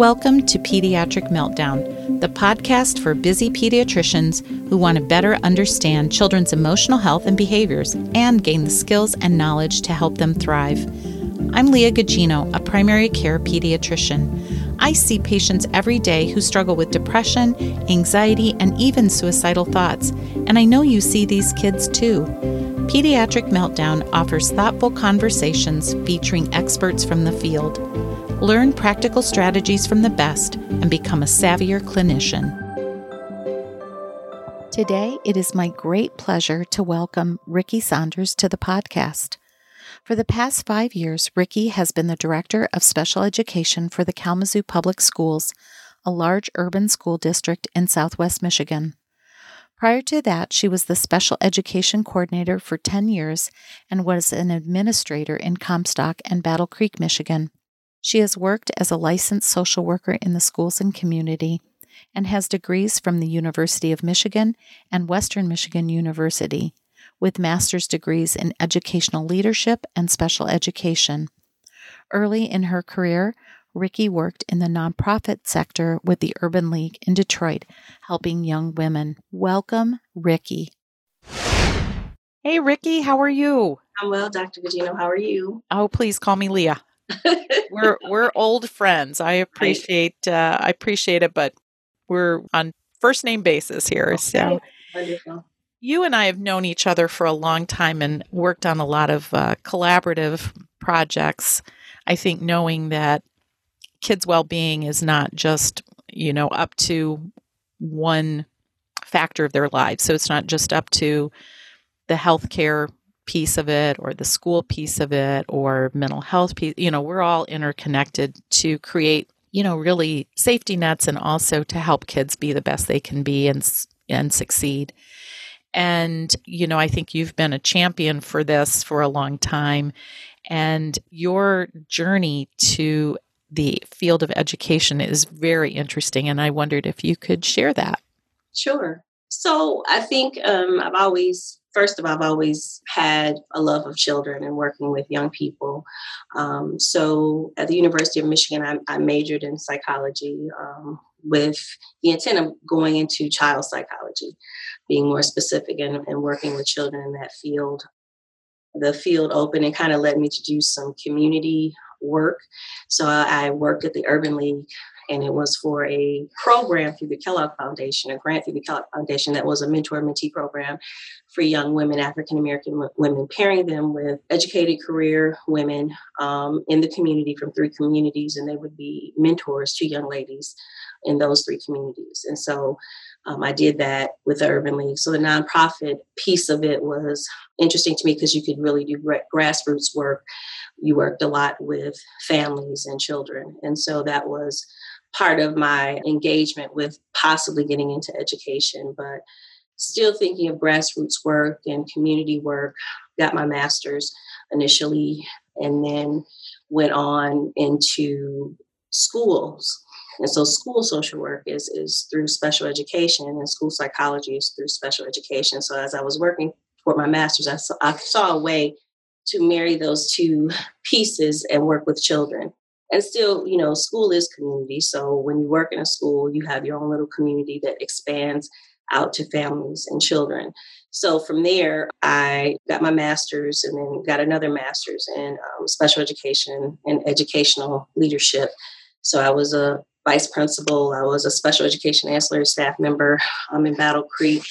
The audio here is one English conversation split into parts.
Welcome to Pediatric Meltdown, the podcast for busy pediatricians who want to better understand children's emotional health and behaviors and gain the skills and knowledge to help them thrive. I'm Leah Gugino, a primary care pediatrician. I see patients every day who struggle with depression, anxiety, and even suicidal thoughts, and I know you see these kids too. Pediatric Meltdown offers thoughtful conversations featuring experts from the field. Learn practical strategies from the best and become a savvier clinician. Today, it is my great pleasure to welcome Ricky Saunders to the podcast. For the past five years, Ricky has been the Director of Special Education for the Kalamazoo Public Schools, a large urban school district in southwest Michigan. Prior to that, she was the special education coordinator for 10 years and was an administrator in Comstock and Battle Creek, Michigan. She has worked as a licensed social worker in the schools and community and has degrees from the University of Michigan and Western Michigan University, with master's degrees in educational leadership and special education. Early in her career, Ricky worked in the nonprofit sector with the Urban League in Detroit, helping young women. Welcome, Ricky. Hey, Ricky, how are you? I'm well, Dr. Gugino. How are you? Oh, please call me Leah. we're we're old friends. I appreciate uh, I appreciate it, but we're on first name basis here. Okay. So wonderful. You and I have known each other for a long time and worked on a lot of uh, collaborative projects. I think knowing that kids' well-being is not just you know up to one factor of their lives so it's not just up to the healthcare piece of it or the school piece of it or mental health piece you know we're all interconnected to create you know really safety nets and also to help kids be the best they can be and and succeed and you know i think you've been a champion for this for a long time and your journey to the field of education is very interesting, and I wondered if you could share that. Sure. So I think um, I've always, first of all, I've always had a love of children and working with young people. Um, so at the University of Michigan, I, I majored in psychology um, with the intent of going into child psychology, being more specific and, and working with children in that field the field opened and kind of led me to do some community work. So I worked at the Urban League and it was for a program through the Kellogg Foundation, a grant through the Kellogg Foundation that was a mentor mentee program for young women, African American women, pairing them with educated career women um, in the community from three communities, and they would be mentors to young ladies in those three communities. And so um, I did that with the Urban League. So the nonprofit piece of it was interesting to me because you could really do grassroots work. You worked a lot with families and children. And so that was part of my engagement with possibly getting into education, but still thinking of grassroots work and community work. Got my master's initially and then went on into schools and so school social work is, is through special education and school psychology is through special education. So as I was working for my master's, I saw, I saw a way to marry those two pieces and work with children. And still, you know, school is community. So when you work in a school, you have your own little community that expands out to families and children. So from there, I got my master's and then got another master's in um, special education and educational leadership. So I was a vice principal. I was a special education ancillary staff member um, in Battle Creek,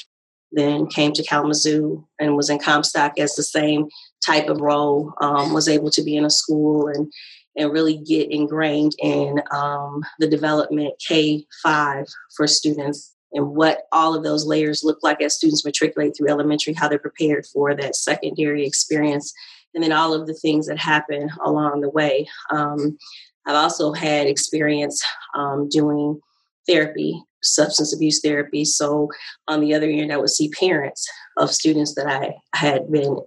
then came to Kalamazoo and was in Comstock as the same type of role, um, was able to be in a school and and really get ingrained in um, the development K5 for students and what all of those layers look like as students matriculate through elementary, how they're prepared for that secondary experience, and then all of the things that happen along the way. Um, I've also had experience um, doing therapy, substance abuse therapy. So on the other end, I would see parents of students that I had been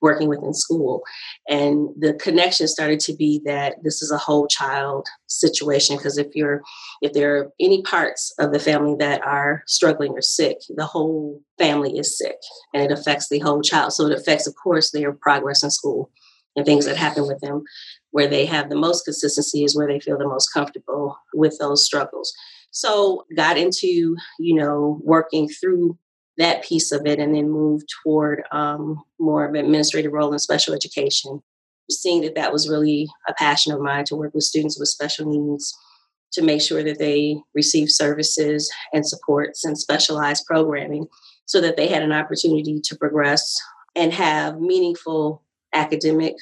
working within school. And the connection started to be that this is a whole child situation because if you're if there are any parts of the family that are struggling or sick, the whole family is sick and it affects the whole child. So it affects, of course, their progress in school and things that happen with them. where they have the most consistency is where they feel the most comfortable with those struggles. So got into, you know, working through that piece of it and then move toward um, more of an administrative role in special education, seeing that that was really a passion of mine to work with students with special needs to make sure that they receive services and supports and specialized programming so that they had an opportunity to progress and have meaningful academic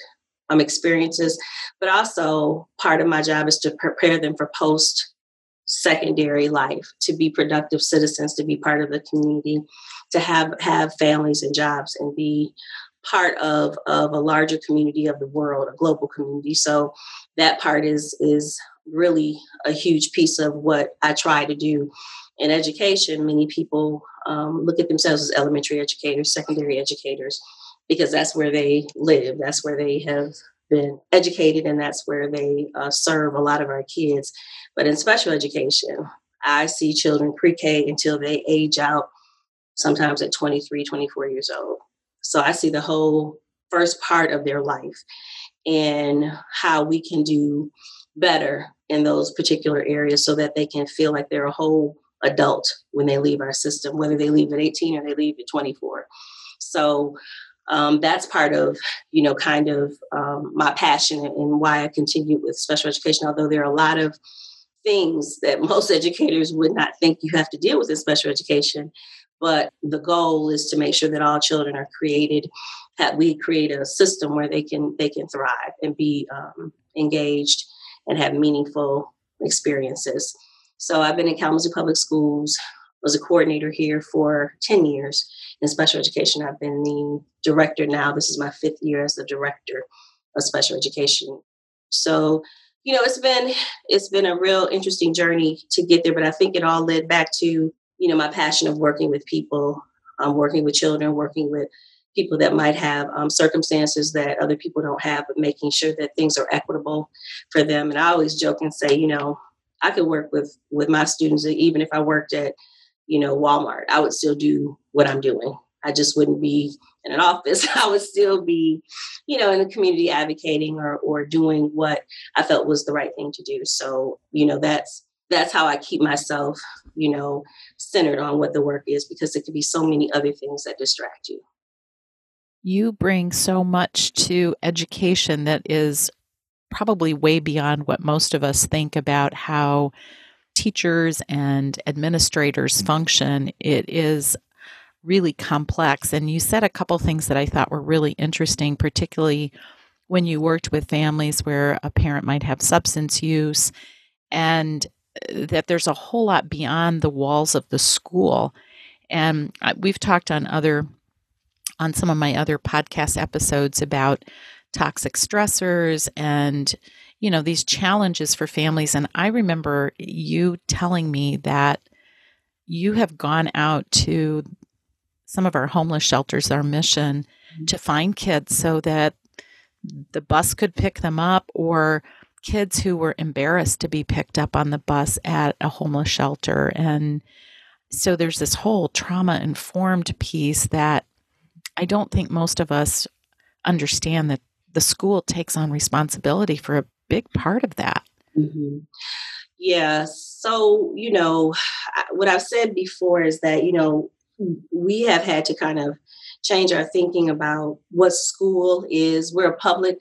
um, experiences. But also, part of my job is to prepare them for post secondary life, to be productive citizens, to be part of the community, to have have families and jobs, and be part of of a larger community of the world, a global community. So that part is is really a huge piece of what I try to do in education. Many people um, look at themselves as elementary educators, secondary educators, because that's where they live, that's where they have been educated, and that's where they uh, serve a lot of our kids. But in special education, I see children pre K until they age out, sometimes at 23, 24 years old. So I see the whole first part of their life and how we can do better in those particular areas so that they can feel like they're a whole adult when they leave our system, whether they leave at 18 or they leave at 24. So um, that's part of, you know, kind of um, my passion and why I continue with special education, although there are a lot of things that most educators would not think you have to deal with in special education. But the goal is to make sure that all children are created, that we create a system where they can they can thrive and be um, engaged and have meaningful experiences. So I've been in Kalamazoo Public Schools, was a coordinator here for 10 years in special education. I've been the director now. This is my fifth year as the director of special education. So, you know, it's been it's been a real interesting journey to get there, but I think it all led back to, you know, my passion of working with people, um, working with children, working with people that might have um, circumstances that other people don't have, but making sure that things are equitable for them. And I always joke and say, you know, I could work with with my students even if I worked at, you know, Walmart. I would still do what I'm doing. I just wouldn't be in an office. I would still be, you know, in the community advocating or or doing what I felt was the right thing to do. So, you know, that's that's how I keep myself, you know, centered on what the work is because it could be so many other things that distract you you bring so much to education that is probably way beyond what most of us think about how teachers and administrators function. It is really complex. And you said a couple things that I thought were really interesting, particularly when you worked with families where a parent might have substance use and uh, that there's a whole lot beyond the walls of the school. And we've talked on other on some of my other podcast episodes about toxic stressors and you know these challenges for families and i remember you telling me that you have gone out to some of our homeless shelters our mission mm-hmm. to find kids so that the bus could pick them up or kids who were embarrassed to be picked up on the bus at a homeless shelter and so there's this whole trauma informed piece that I don't think most of us understand that the school takes on responsibility for a big part of that. Mm-hmm. Yeah. So, you know, what I've said before is that, you know, we have had to kind of change our thinking about what school is. We're a public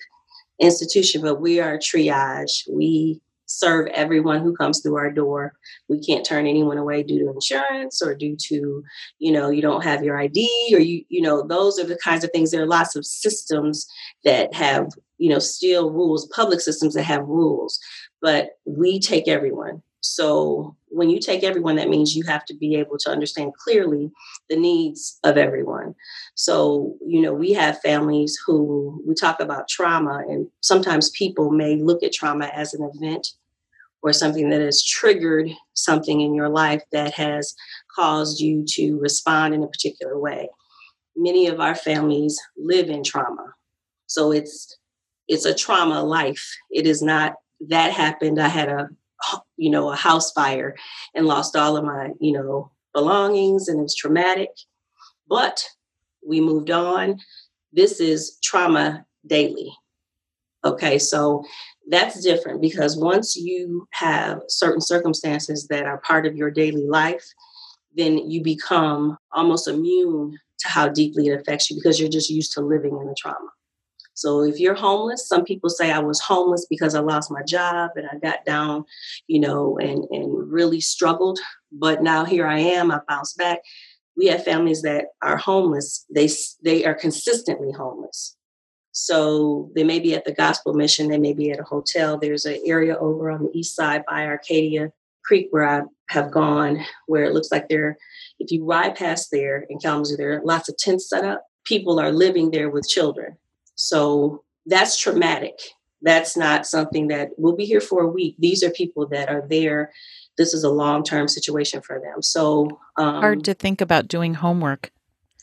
institution, but we are triage. We serve everyone who comes through our door. We can't turn anyone away due to insurance or due to, you know, you don't have your ID or you, you know, those are the kinds of things. There are lots of systems that have, you know, still rules, public systems that have rules, but we take everyone. So when you take everyone, that means you have to be able to understand clearly the needs of everyone. So, you know, we have families who we talk about trauma, and sometimes people may look at trauma as an event or something that has triggered something in your life that has caused you to respond in a particular way. Many of our families live in trauma. So it's it's a trauma life. It is not that happened. I had a you know, a house fire and lost all of my, you know, belongings and it was traumatic. But we moved on. This is trauma daily Okay, so that's different because once you have certain circumstances that are part of your daily life, then you become almost immune to how deeply it affects you because you're just used to living in the trauma. So if you're homeless, some people say I was homeless because I lost my job and I got down, you know, and and really struggled, but now here I am, I bounced back. We have families that are homeless. They they are consistently homeless. So they may be at the gospel mission, they may be at a hotel. There's an area over on the east side by Arcadia Creek where I have gone where it looks like there, if you ride past there in Kalamazoo, there are lots of tents set up. People are living there with children. So that's traumatic. That's not something that we'll be here for a week. These are people that are there. This is a long term situation for them. So um, hard to think about doing homework.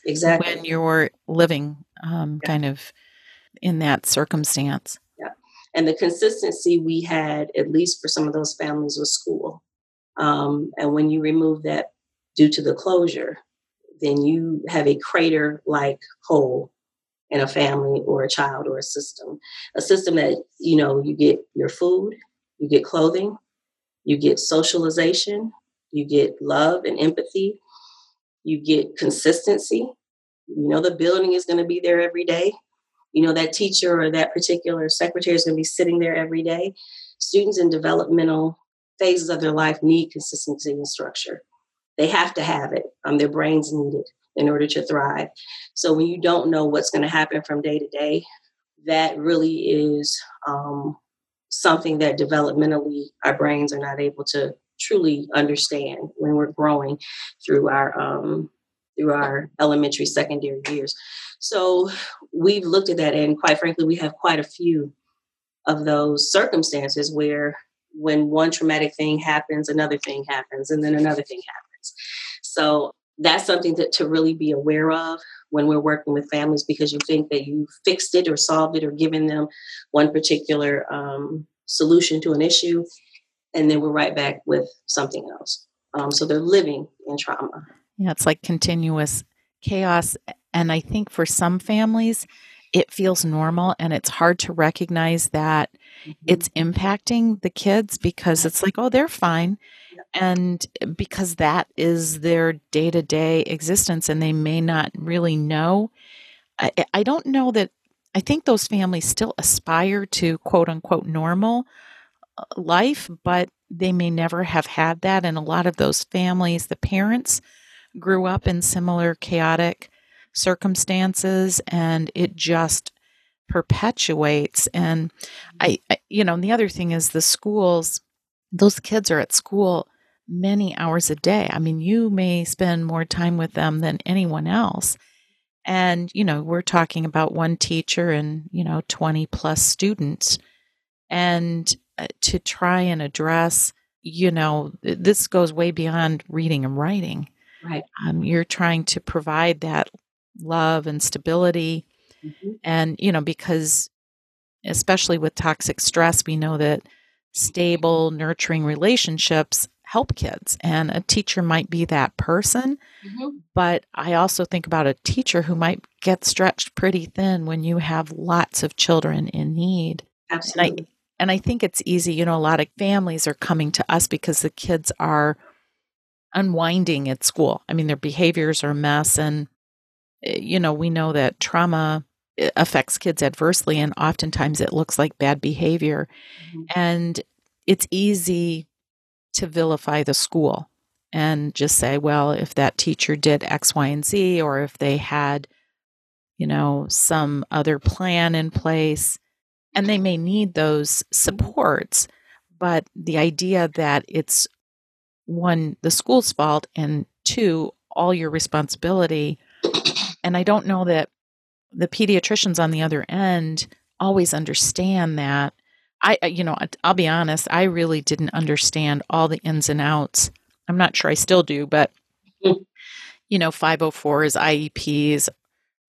Exactly. When you're living um, yeah. kind of in that circumstance. Yeah. And the consistency we had, at least for some of those families, was school. Um, and when you remove that due to the closure, then you have a crater like hole in a family or a child or a system. A system that, you know, you get your food, you get clothing, you get socialization, you get love and empathy, you get consistency. You know, the building is going to be there every day you know that teacher or that particular secretary is going to be sitting there every day students in developmental phases of their life need consistency and structure they have to have it um, their brains need it in order to thrive so when you don't know what's going to happen from day to day that really is um, something that developmentally our brains are not able to truly understand when we're growing through our um, through our elementary secondary years so we've looked at that, and quite frankly, we have quite a few of those circumstances where when one traumatic thing happens, another thing happens, and then another thing happens. So that's something that, to really be aware of when we're working with families because you think that you fixed it or solved it or given them one particular um, solution to an issue, and then we're right back with something else. Um, so they're living in trauma. Yeah, it's like continuous chaos and I think for some families, it feels normal and it's hard to recognize that mm-hmm. it's impacting the kids because it's like, oh, they're fine. And because that is their day to day existence and they may not really know. I, I don't know that, I think those families still aspire to quote unquote normal uh, life, but they may never have had that. And a lot of those families, the parents grew up in similar chaotic circumstances and it just perpetuates and I, I, you know and the other thing is the schools those kids are at school many hours a day. I mean you may spend more time with them than anyone else. And you know we're talking about one teacher and you know 20 plus students. And uh, to try and address you know this goes way beyond reading and writing. Right. Um, you're trying to provide that love and stability. Mm-hmm. And, you know, because especially with toxic stress, we know that stable, nurturing relationships help kids. And a teacher might be that person. Mm-hmm. But I also think about a teacher who might get stretched pretty thin when you have lots of children in need. Absolutely. And I, and I think it's easy, you know, a lot of families are coming to us because the kids are unwinding at school. I mean, their behaviors are a mess and Eh, you know, we know that trauma eh, affects kids adversely, and oftentimes it looks like bad behavior. Mm-hmm. And it's easy to vilify the school and just say, well, if that teacher did X, Y, and Z, or if they had, you know, some other plan in place, and they may need those supports. But the idea that it's one, the school's fault, and two, all your responsibility and I don't know that the pediatricians on the other end always understand that. I, you know, I'll be honest, I really didn't understand all the ins and outs. I'm not sure I still do, but, you know, 504s, IEPs,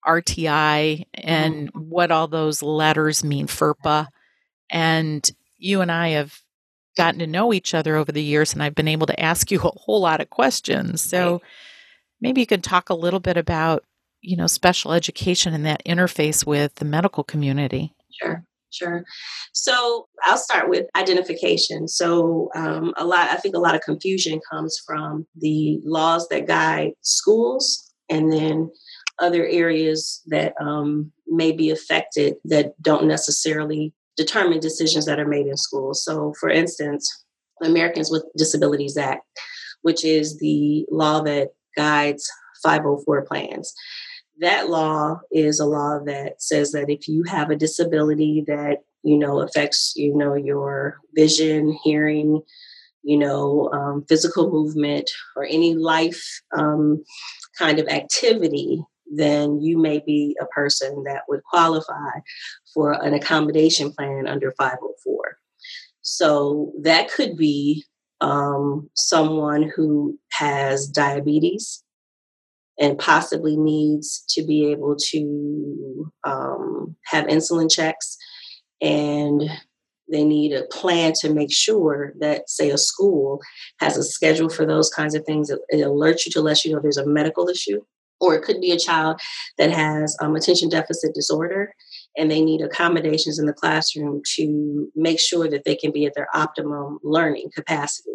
RTI, and mm-hmm. what all those letters mean, FERPA. And you and I have gotten to know each other over the years, and I've been able to ask you a whole lot of questions. So maybe you can talk a little bit about you know special education and that interface with the medical community sure Sure. So I'll start with identification. So um, a lot, I think a lot of confusion comes from the laws that guide schools, and then other areas that um, may be affected that don't necessarily determine decisions that are made in schools. So, for instance, the Americans with Disabilities Act, which is the law that guides 504 plans that law is a law that says that if you have a disability that you know affects you know your vision hearing you know um, physical movement or any life um, kind of activity then you may be a person that would qualify for an accommodation plan under 504 so that could be um, someone who has diabetes and possibly needs to be able to um, have insulin checks. And they need a plan to make sure that say a school has a schedule for those kinds of things it, alerts you to let you know there's a medical issue or it could be a child that has um, attention deficit disorder and they need accommodations in the classroom to make sure that they can be at their optimum learning capacity.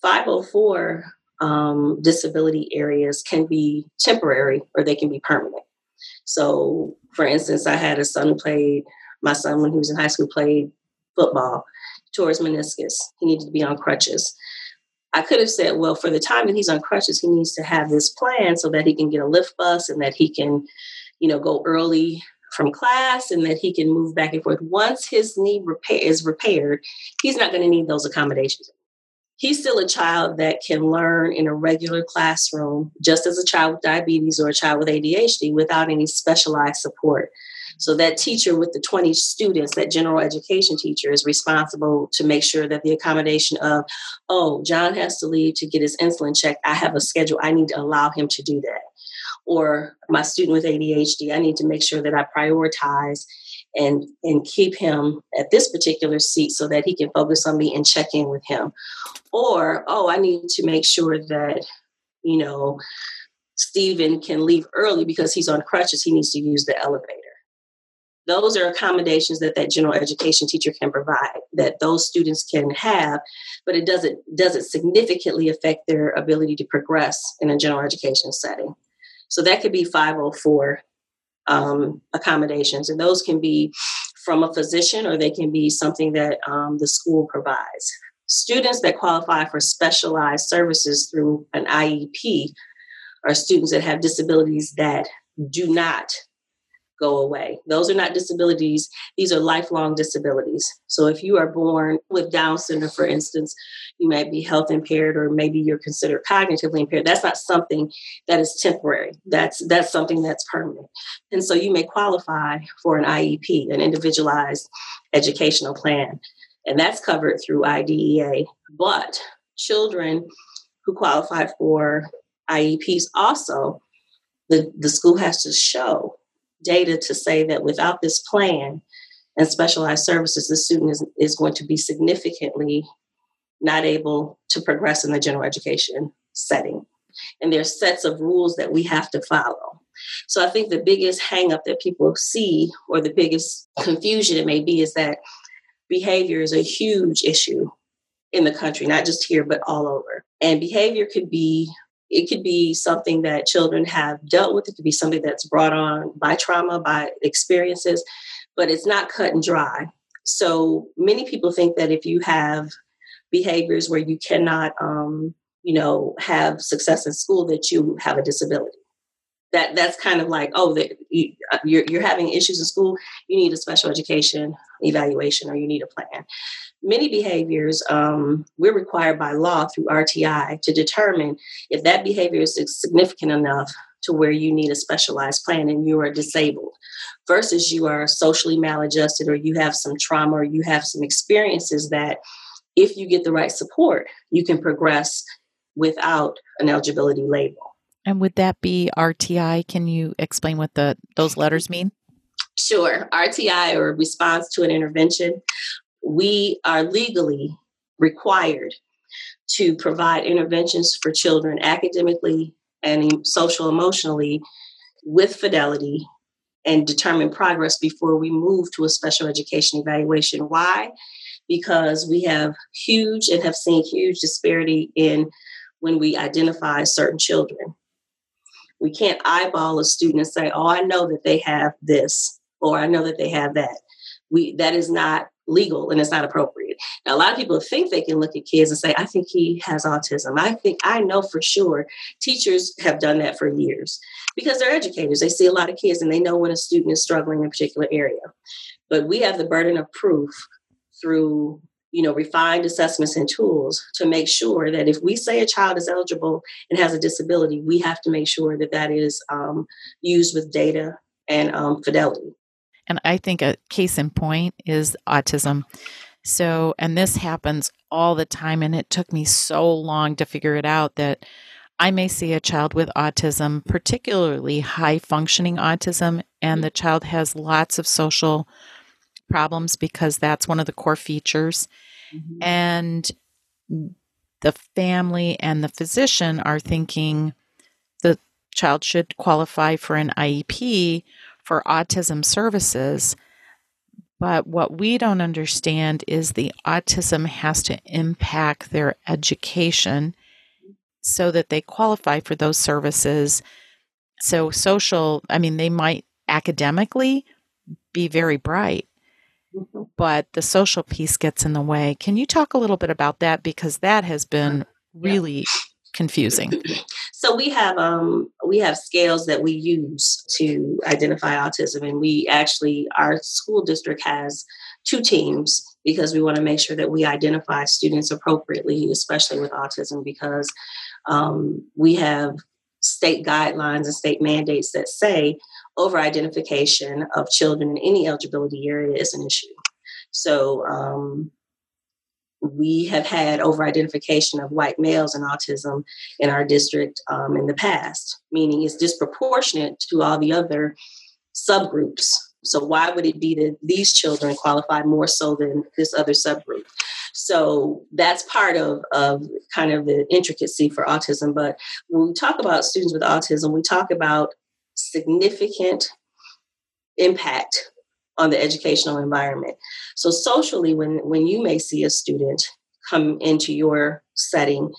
504 um, disability areas can be temporary or they can be permanent. So, for instance, I had a son who played, my son, when he was in high school, played football, tore his meniscus. He needed to be on crutches. I could have said, well, for the time that he's on crutches, he needs to have this plan so that he can get a lift bus and that he can, you know, go early from class and that he can move back and forth. Once his knee repair is repaired, he's not going to need those accommodations he's still a child that can learn in a regular classroom, just as a child with diabetes or a child with ADHD without any specialized support. So that teacher with the 20 students, that general education teacher is responsible to make sure that the accommodation of, oh, John has to leave to get his insulin checked. I have a schedule. I need to allow him to do that. Or my student with ADHD, I need to make sure that I prioritize and and keep him at this particular seat so that he can focus on me and check in with him. Or oh i need to make sure that you know stephen can leave early because he's on crutches. He needs to use the elevator. Those are accommodations that that general education teacher can provide that those students can have but it doesn't doesn't significantly affect their ability to progress in a general education setting. So that could be 504 um, accommodations, and those can be from a physician or they can be something that um, the school provides. Students that qualify for specialized services through an IEP are students that have disabilities that do not go away. Those are not disabilities, these are lifelong disabilities. So if you are born with Down syndrome, for instance, you might be health impaired or maybe you're considered cognitively impaired. That's not something that is temporary. That's that's something that's permanent. And so you may qualify for an IEP, an individualized educational plan. And that's covered through IDEA. But children who qualify for IEPs also the, the school has to show data to say that without this plan and specialized services, the student is, is going to be significantly not able to progress in the general education setting. And there's sets of rules that we have to follow. So I think the biggest hangup that people see, or the biggest confusion it may be, is that behavior is a huge issue in the country, not just here, but all over. And behavior could be it could be something that children have dealt with. It could be something that's brought on by trauma, by experiences, but it's not cut and dry. So many people think that if you have behaviors where you cannot, um, you know, have success in school, that you have a disability. That that's kind of like, oh, that you, uh, you're you're having issues in school. You need a special education evaluation, or you need a plan many behaviors um, we're required by law through RTI to determine if that behavior is significant enough to where you need a specialized plan and you are disabled versus you are socially maladjusted or you have some trauma or you have some experiences that if you get the right support you can progress without an eligibility label and would that be rti can you explain what the those letters mean Sure. RTI or response to an intervention we are legally required to provide interventions for children academically and social emotionally with fidelity and determine progress before we move to a special education evaluation. Why? Because we have huge and have seen huge disparity in when we identify certain children. We can't eyeball a student and say, "Oh, I know that they have this," or "I know that they have that." We that is not legal and it's not appropriate. Now, a lot of people think they can look at kids and say, I think he has autism. I think I know for sure teachers have done that for years because they're educators. They see a lot of kids and they know when a student is struggling in a particular area. But we have the burden of proof through you know refined assessments and tools to make sure that if we say a child is eligible and has a disability we have to make sure that that is um, used with data and um, fidelity and I think a case in point is autism. So, and this happens all the time. And it took me so long to figure it out that I may see a child with autism, particularly high functioning autism, and the child has lots of social problems because that's one of the core features. Mm-hmm. And the family and the physician are thinking the child should qualify for an IEP for autism services. But what we don't understand is the autism has to impact their education so that they qualify for those services. So, social, I mean, they might academically be very bright. But the social piece gets in the way. Can you talk a little bit about that? Because that has been really confusing. So we have um, we have scales that we use to identify autism, and we actually our school district has two teams because we want to make sure that we identify students appropriately, especially with autism, because um, we have state guidelines and state mandates that say over identification of children in any eligibility area is an issue. So um, we have had over identification of white males and autism in our district um, in the past, meaning it's disproportionate to all the other subgroups. So, why would it be that these children qualify more so than this other subgroup? So, that's part of, of kind of the intricacy for autism. But when we talk about students with autism, we talk about significant impact on the educational environment. So socially, when when you may see a student come into your setting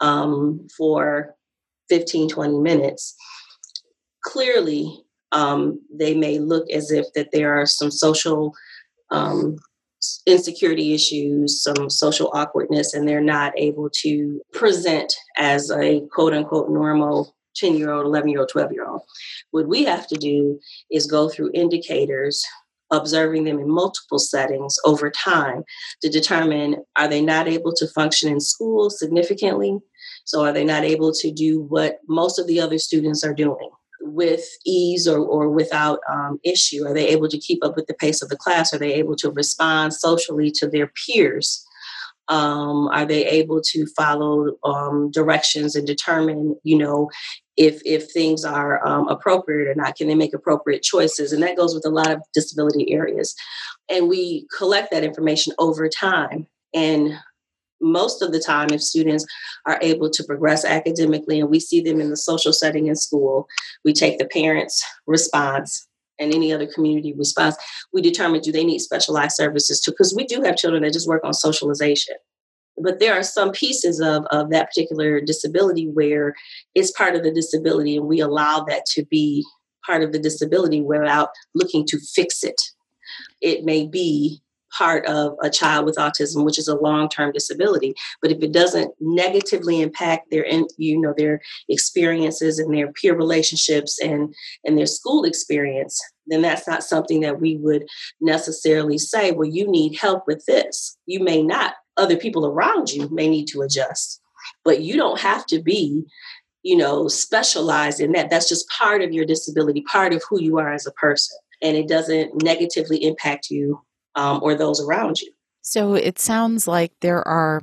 um, for 15, 20 minutes, clearly um, they may look as if that there are some social um, insecurity issues, some social awkwardness, and they're not able to present as a quote unquote normal 10 year old, 11 year old, 12 year old. What we have to do is go through indicators observing them in multiple settings over time to determine are they not able to function in school significantly? So, are they not able to do what most of the other students are doing? with ease or, or without um, issue? Are they able to keep up with the pace of the class? Are they able to respond socially to their peers? Um, are they able to follow um, directions and determine, you know, if if things are um, appropriate or not? Can they make appropriate choices? And that goes with a lot of disability areas. And we collect that information over time. And most of the time, if students are able to progress academically and we see them in the social setting in school, we take the parents' response and any other community response, we determine do they need specialized services too? Because we do have children that just work on socialization. But there are some pieces of, of that particular disability where it's part of the disability, and we allow that to be part of the disability without looking to fix it. It may be part of a child with autism which is a long-term disability. But if it doesn't negatively impact their you know their experiences and their peer relationships and and their school experience then that's not something that we would necessarily say well you need help with this. You may not. Other people around you may need to adjust. But you don't have to be you know specialized in that. That's just part of your disability part of who you are as a person. And it doesn't negatively impact you um, or those around you. So it sounds like there are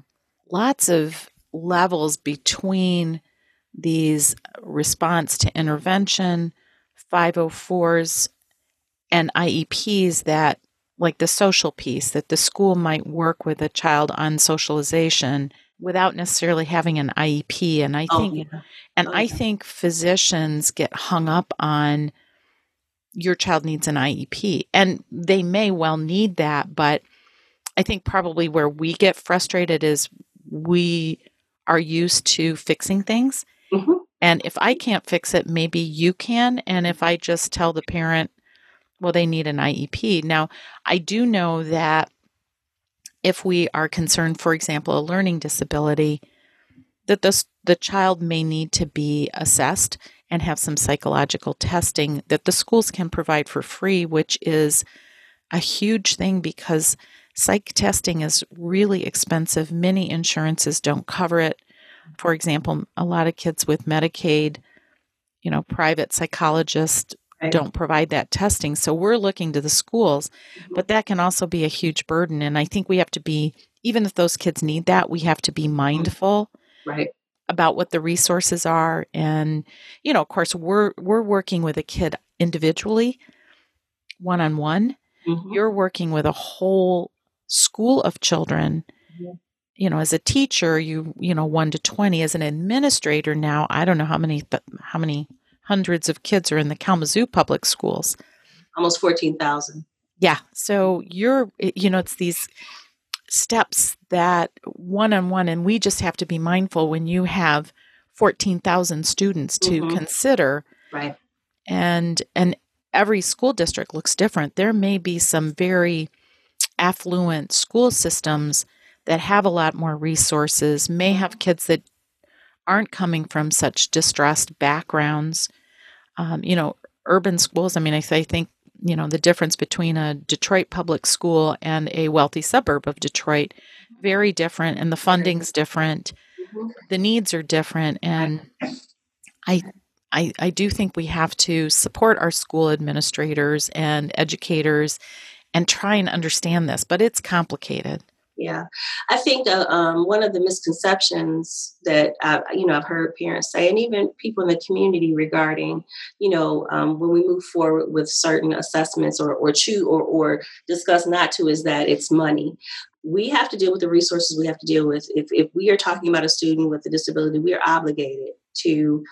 lots of levels between these response to intervention, 504s, and IEPs that, like the social piece, that the school might work with a child on socialization without necessarily having an IEP. And I oh, think, oh, yeah. and oh, I think physicians get hung up on your child needs an IEP. And they may well need that, but I think probably where we get frustrated is we are used to fixing things. Mm-hmm. And if I can't fix it, maybe you can. And if I just tell the parent, well, they need an IEP. Now, I do know that if we are concerned, for example, a learning disability, that the, the child may need to be assessed and have some psychological testing that the schools can provide for free, which is a huge thing because psych testing is really expensive. Many insurances don't cover it. For example, a lot of kids with Medicaid, you know, private psychologists right. don't provide that testing. So we're looking to the schools, mm-hmm. but that can also be a huge burden. And I think we have to be, even if those kids need that, we have to be mm-hmm. mindful. Right about what the resources are and you know of course we're we're working with a kid individually one on one you're working with a whole school of children yeah. you know as a teacher you you know 1 to 20 as an administrator now i don't know how many how many hundreds of kids are in the Kalamazoo public schools. Almost 14,000. Yeah. So you're, you know, it's these steps that one on one, and we just have to be mindful when you have 14,000 students to mm-hmm. consider. Right. And, and every school district looks different. There may be some very affluent school systems that have a lot more resources, may have kids that aren't coming from such distressed backgrounds. Um, you know, urban schools, I mean, I, I think, you know, the difference between a Detroit public school and a wealthy suburb of Detroit, very different, and the funding's different. Mm-hmm. The needs are different. And I, I, I do think we have to support our school administrators and educators and try and understand this, but it's complicated. Yeah, I think uh, um, one of the misconceptions that I, you know I've heard parents say, and even people in the community regarding, you know, um, when we move forward with certain assessments or or choose or or discuss not to, is that it's money. We have to deal with the resources we have to deal with. If if we are talking about a student with a disability, we are obligated to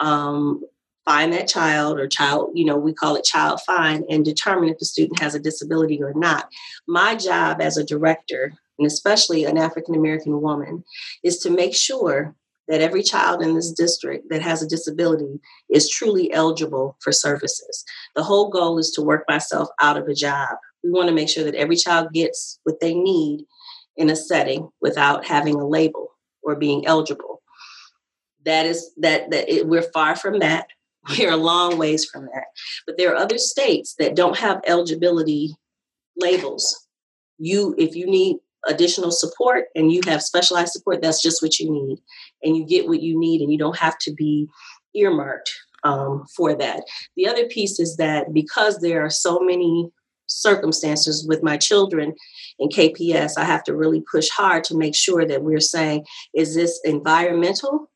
um, find that child or child, you know, we call it child find and determine if the student has a disability or not. My job as a director and especially an African American woman, is to make sure that every child in this district that has a disability is truly eligible for services. The whole goal is to work myself out of a job. We want to make sure that every child gets what they need in a setting without having a label or being eligible. That is that that it, we're far from that. We're a long ways from that. But there are other states that don't have eligibility labels. You if you need additional support and you have specialized support, that's just what you need. And you get what you need, and you don't have to be earmarked um, for that. The other piece is that because there are so many circumstances with my children in KPS, I have to really push hard to make sure that we're saying, is this environmental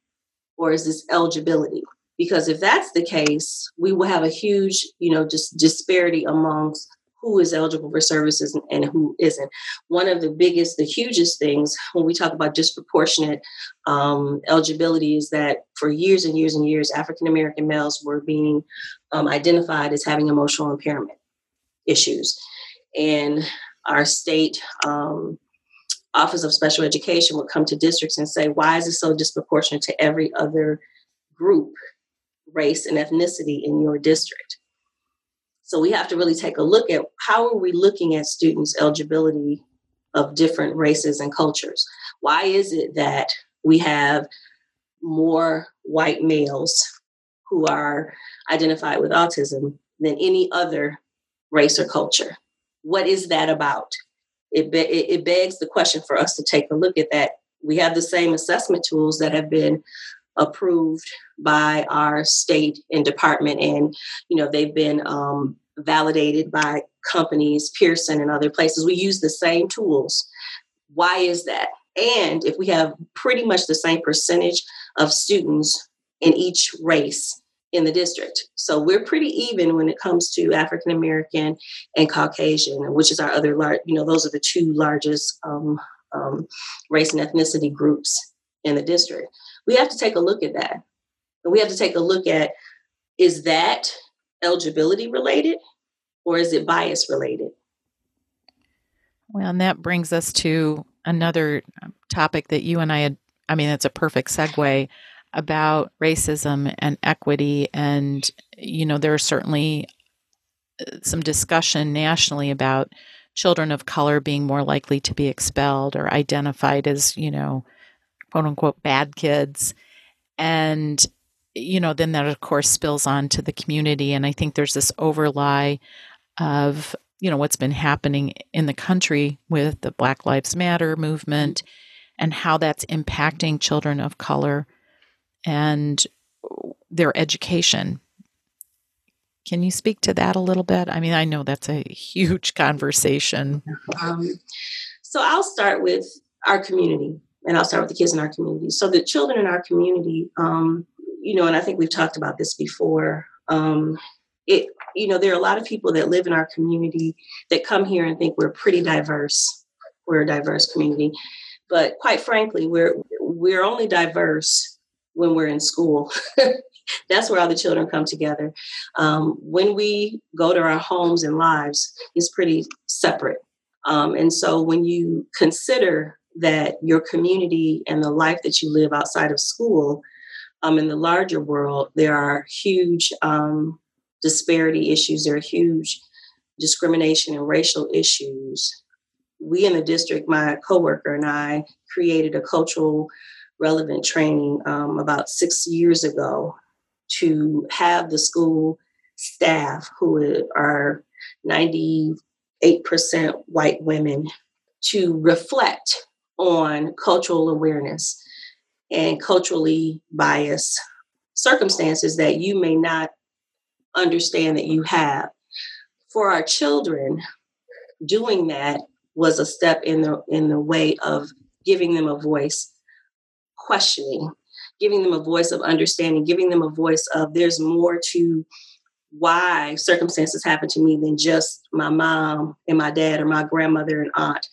or is this eligibility? Because if that's the case, we will have a huge, you know, just disparity amongst who is eligible for services and who isn't. One of the biggest, the hugest things when we talk about disproportionate um, eligibility is that for years and years and years, African American males were being um, identified as having emotional impairment issues. And our state um, Office of Special Education would come to districts and say, why is it so disproportionate to every other group, race, and ethnicity in your district? So we have to really take a look at how are we looking at students' eligibility of different races and cultures? Why is it that we have more white males who are identified with autism than any other race or culture? What is that about? It, be- it begs the question for us to take a look at that. We have the same assessment tools that have been approved by our state and department and you know they've been um, validated by companies pearson and other places. We use the same tools. Why is that? And if we have pretty much the same percentage of students in each race in the district. So we're pretty even when it comes to african american and caucasian which is our other large you know those are the two largest um, um, race and ethnicity groups in the district we have to take a look at that. And we have to take a look at is that eligibility related or is it bias related? Well, and that brings us to another topic that you and I had. I mean, it's a perfect segue about racism and equity. And, you know, there's certainly uh, some discussion nationally about children of color being more likely to be expelled or identified as, you know, quote unquote bad kids. And, you know, then that of course spills on to the community. And I think there's this overlay of, you know, what's been happening in the country with the Black Lives Matter movement and how that's impacting children of color and their education. Can you speak to that a little bit? I mean, I know that's a huge conversation. Um, so I'll start with our community, and I'll start with the kids in our community. So the children in our community, um, you know, and I think we've talked about this before. Um, it, you know, there are a lot of people that live in our community that come here and think we're pretty diverse. We're a diverse community, but quite frankly, we're we're only diverse when we're in school. That's where all the children come together. Um, when we go to our homes and lives, it's pretty separate. Um, and so when you consider that your community and the life that you live outside of school, um, in the larger world, there are huge um, disparity issues, there are huge discrimination and racial issues. We in the district, my coworker and I created a cultural relevant training um, about six years ago to have the school staff, who are 98% white women, to reflect on cultural awareness and culturally biased circumstances that you may not understand that you have. For our children, doing that was a step in the in the way of giving them a voice questioning, giving them a voice of understanding, giving them a voice of there's more to why circumstances happen to me than just my mom and my dad or my grandmother and aunt.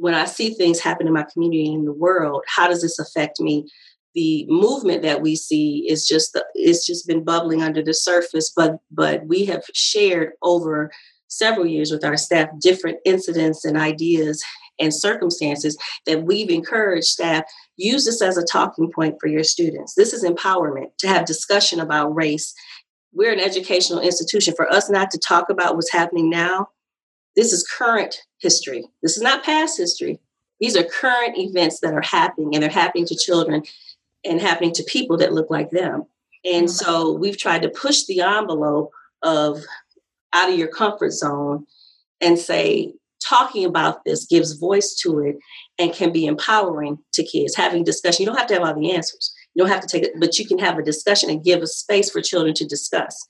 When I see things happen in my community and in the world, how does this affect me? The movement that we see is just it's just been bubbling under the surface, but but we have shared over several years with our staff different incidents and ideas and circumstances that we've encouraged staff use this as a talking point for your students. This is empowerment to have discussion about race. We're an educational institution. For us not to talk about what's happening now, this is current history. This is not past history. These are current events that are happening, and they're happening to children and happening to people that look like them. And mm-hmm. so we've tried to push the envelope of out of your comfort zone and say, talking about this gives voice to it and can be empowering to kids. Having discussion, you don't have to have all the answers. You don't have to take it, but you can have a discussion and give a space for children to discuss.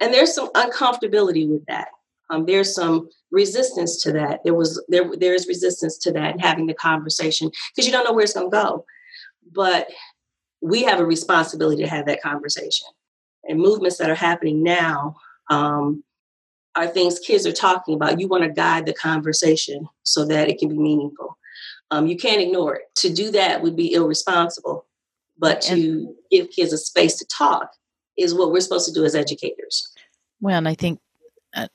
And there's some uncomfortability with that. Um, there's some resistance to that. There was there there is resistance to that and having the conversation because you don't know where it's going to go. But we have a responsibility to have that conversation. And movements that are happening now um, are things kids are talking about. You want to guide the conversation so that it can be meaningful. Um, you can't ignore it. To do that would be irresponsible, but to give kids a space to talk is what we're supposed to do as educators. Well, and I think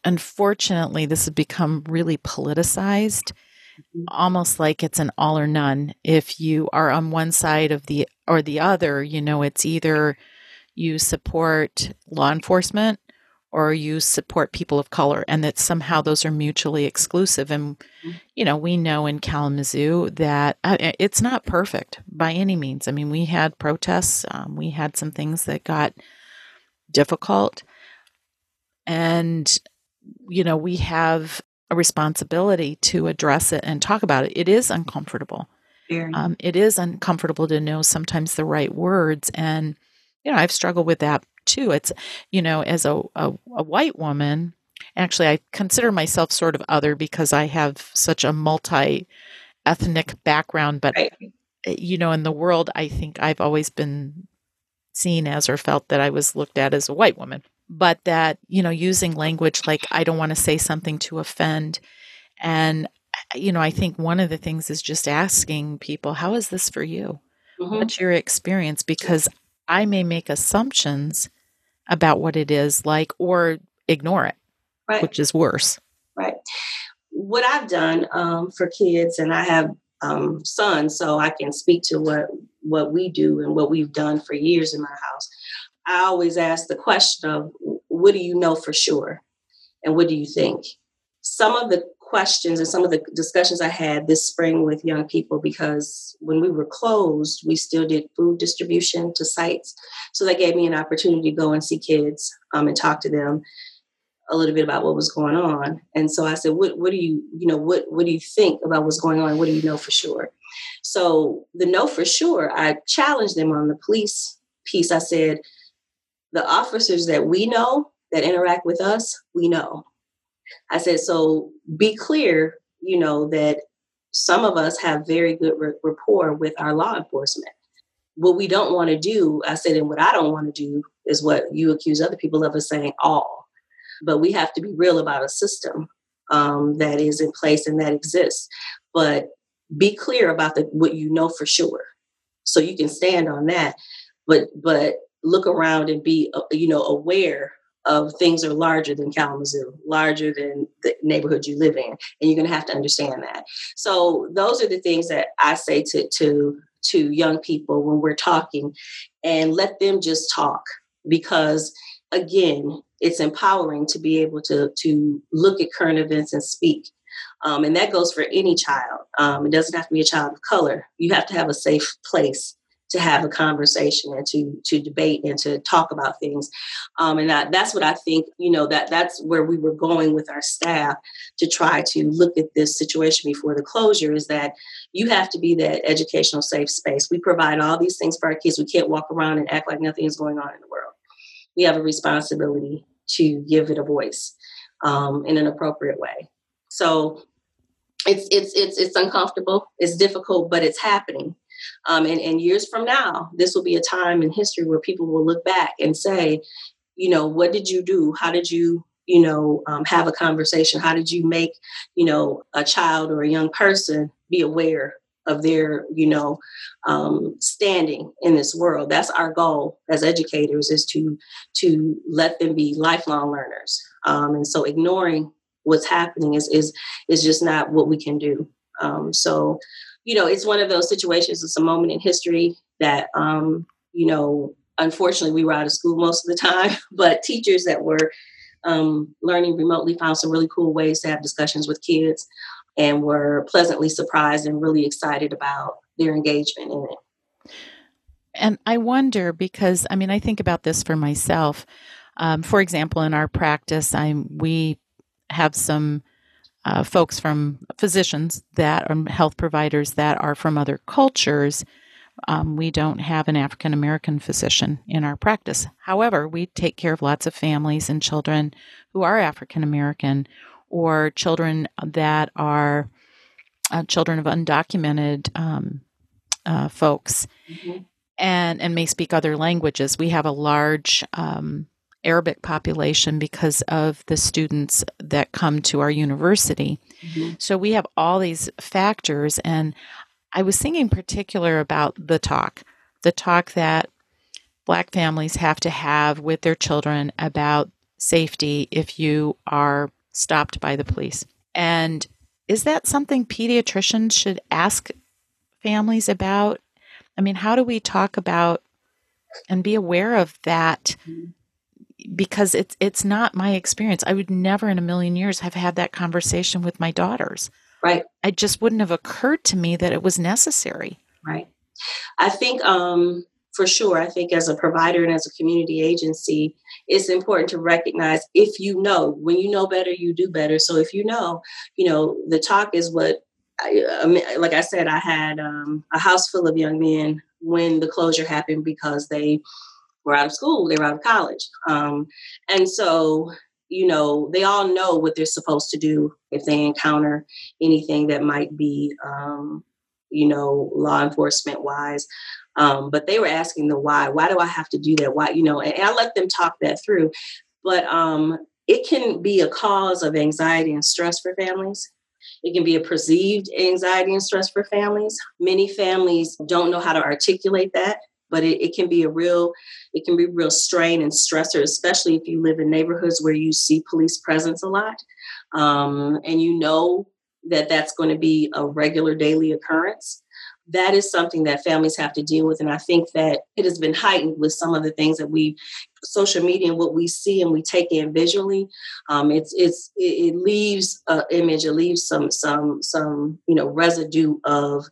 unfortunately this has become really politicized mm-hmm. almost like it's an all or none if you are on one side of the or the other you know it's either you support law enforcement or you support people of color and that somehow those are mutually exclusive and mm-hmm. you know we know in kalamazoo that uh, it's not perfect by any means i mean we had protests um, we had some things that got difficult and you know we have a responsibility to address it and talk about it it is uncomfortable um, it is uncomfortable to know sometimes the right words and you know i've struggled with that too. It's, you know, as a, a, a white woman, actually, I consider myself sort of other because I have such a multi ethnic background. But, right. Eh, you know, in the world, I think I've always been seen as or felt that I was looked at as a white woman. But that, you know, using language like, I don't want to say something to offend. And, eh, you know, I think one of the things is just asking people, how is this for you? Mm-hmm. What's your experience? Because I may make assumptions about what it is like or ignore it, right. which is worse. Right. What I've done um, for kids, and I have um, sons, so I can speak to what what we do and what we've done for years in my house. I always ask the question of, "What do you know for sure?" and "What do you think?" Some of the questions and some of the discussions I had this spring with young people because when we were closed, we still did food distribution to sites. So that gave me an opportunity to go and see kids um, and talk to them a little bit about what was going on. And so I said, what, what do you, you know, what, what do you think about what's going on? What do you know for sure? So the know for sure, I challenged them on the police piece. I said, the officers that we know that interact with us, we know. I said, so be clear, you know, that some of us have very good rapport with our law enforcement. What we don't want to do, I said, and what I don't want to do is what you accuse other people of us saying all. But we have to be real about a system um, that is in place and that exists. But be clear about the, what you know for sure, so you can stand on that. But but look around and be uh, you know aware of things are larger than Kalamazoo, larger than the neighborhood you live in, and you're going to have to understand that. So those are the things that I say to to to young people when we're talking, and let them just talk because again, it's empowering to be able to to look at current events and speak. Um, and that goes for any child. Um, it doesn't have to be a child of color. You have to have a safe place to have a conversation and to to debate and to talk about things. Um, and that, that's what i think you know that that's where we were going with our staff to try to look at this situation before the closure is that you have to be that educational safe space. We provide all these things for our kids. We can't walk around and act like nothing is going on in the world. We have a responsibility to give it a voice um, in an appropriate way. So it's it's it's it's uncomfortable. It's difficult but it's happening um, and, and years from now, this will be a time in history where people will look back and say, you know, what did you do? How did you, you know, um, have a conversation? How did you make, you know, a child or a young person be aware of their, you know, um, standing in this world? That's our goal as educators is to to let them be lifelong learners. Um, and so ignoring what's happening is is is just not what we can do. Um, so you know, it's one of those situations. It's a moment in history that, um, you know, unfortunately we were out of school most of the time, but teachers that were um, learning remotely found some really cool ways to have discussions with kids and were pleasantly surprised and really excited about their engagement in it. And I wonder because, I mean, I think about this for myself. Um, for example, in our practice, I we have some uh, folks from physicians that are health providers that are from other cultures. Um, we don't have an African American physician in our practice. However, we take care of lots of families and children who are African American or children that are uh, children of undocumented um, uh, folks mm-hmm. and, and may speak other languages. We have a large um, Arabic population because of the students that come to our university. Mm-hmm. So we have all these factors. And I was thinking particular about the talk, the talk that Black families have to have with their children about safety if you are stopped by the police. And is that something pediatricians should ask families about? I mean, how do we talk about and be aware of that mm-hmm because it's it's not my experience. I would never in a million years have had that conversation with my daughters. Right. It just wouldn't have occurred to me that it was necessary. Right. I think um for sure, I think as a provider and as a community agency, it's important to recognize if you know, when you know better, you do better. So if you know, you know, the talk is what, I, like I said, I had um, a house full of young men when the closure happened because they were out of school, they were out of college. Um, and so, you know, they all know what they're supposed to do if they encounter anything that might be, um, you know, law enforcement wise. Um, but they were asking the why. Why do I have to do that? Why, you know, and, and I let them talk that through. But um, it can be a cause of anxiety and stress for families. It can be a perceived anxiety and stress for families. Many families don't know how to articulate that but it, it can be a real it can be real strain and stressor especially if you live in neighborhoods where you see police presence a lot um, and you know that that's going to be a regular daily occurrence. That is something that families have to deal with and i think that it has been heightened with some of the things that we social media and what we see and we take in visually. Um, it's it's it, leaves an image it leaves some some some you know residue of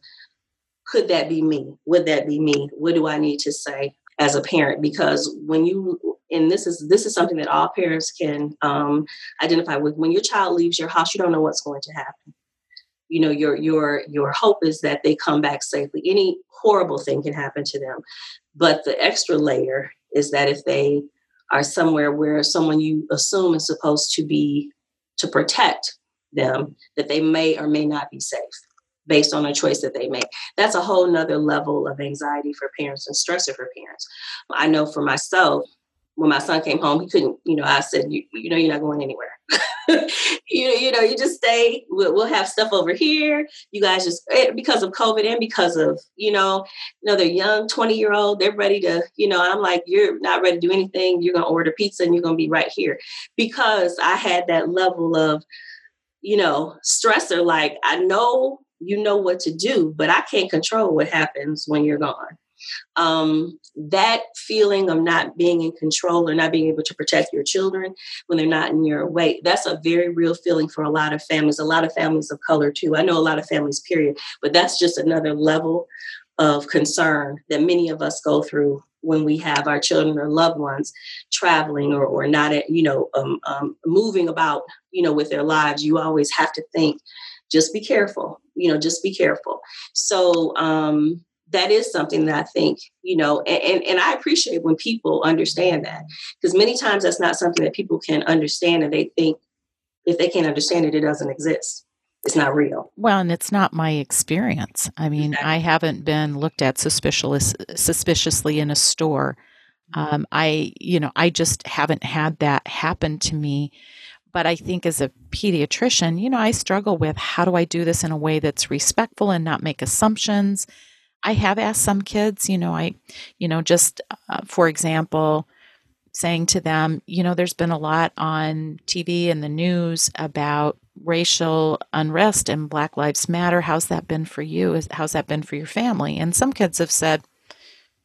could that be me? Would that be me? What do i need to say as a parent? Because when you and this is this is something that all parents can um, identify with. When your child leaves your house you don't know what's going to happen. You know your your your hope is that they come back safely. Any horrible thing can happen to them. But the extra layer is that if they are somewhere where someone you assume is supposed to be to protect them that they may or may not be safe based on a choice that they make that's a whole nother level of anxiety for parents and stressor for parents i know for myself when my son came home, he couldn't, you know, I said, you, you know, you're not going anywhere. you, you know, you just stay. We'll, we'll, have stuff over here. You guys just, eh, because of COVID and because of, you know, you know, they're young, 20 year old, they're ready to, you know, I'm like, you're not ready to do anything. You're going to order pizza and you're going to be right here. Because I had that level of, you know, stressor. Like, I know you know what to do, but I can't control what happens when you're gone. Um, that feeling of not being in control or not being able to protect your children when they're not in your way that's a very real feeling for a lot of families a lot of families of color too. I know a lot of families period but that's just another level of concern that many of us go through when we have our children or loved ones traveling or, or not at, you know um, um, moving about you know with their lives. You always have to think just be careful you know just be careful so um that is something that I think, you know, and, and, and I appreciate when people understand that because many times that's not something that people can understand and they think if they can't understand it, it doesn't exist. It's not real. Well, and it's not my experience. I mean, exactly. I haven't been looked at suspicious, suspiciously in a store. Mm-hmm. Um, I, you know, I just haven't had that happen to me. But I think as a pediatrician, you know, I struggle with how do I do this in a way that's respectful and not make assumptions I have asked some kids, you know, I, you know, just uh, for example, saying to them, you know, there's been a lot on TV and the news about racial unrest and Black Lives Matter. How's that been for you? How's that been for your family? And some kids have said,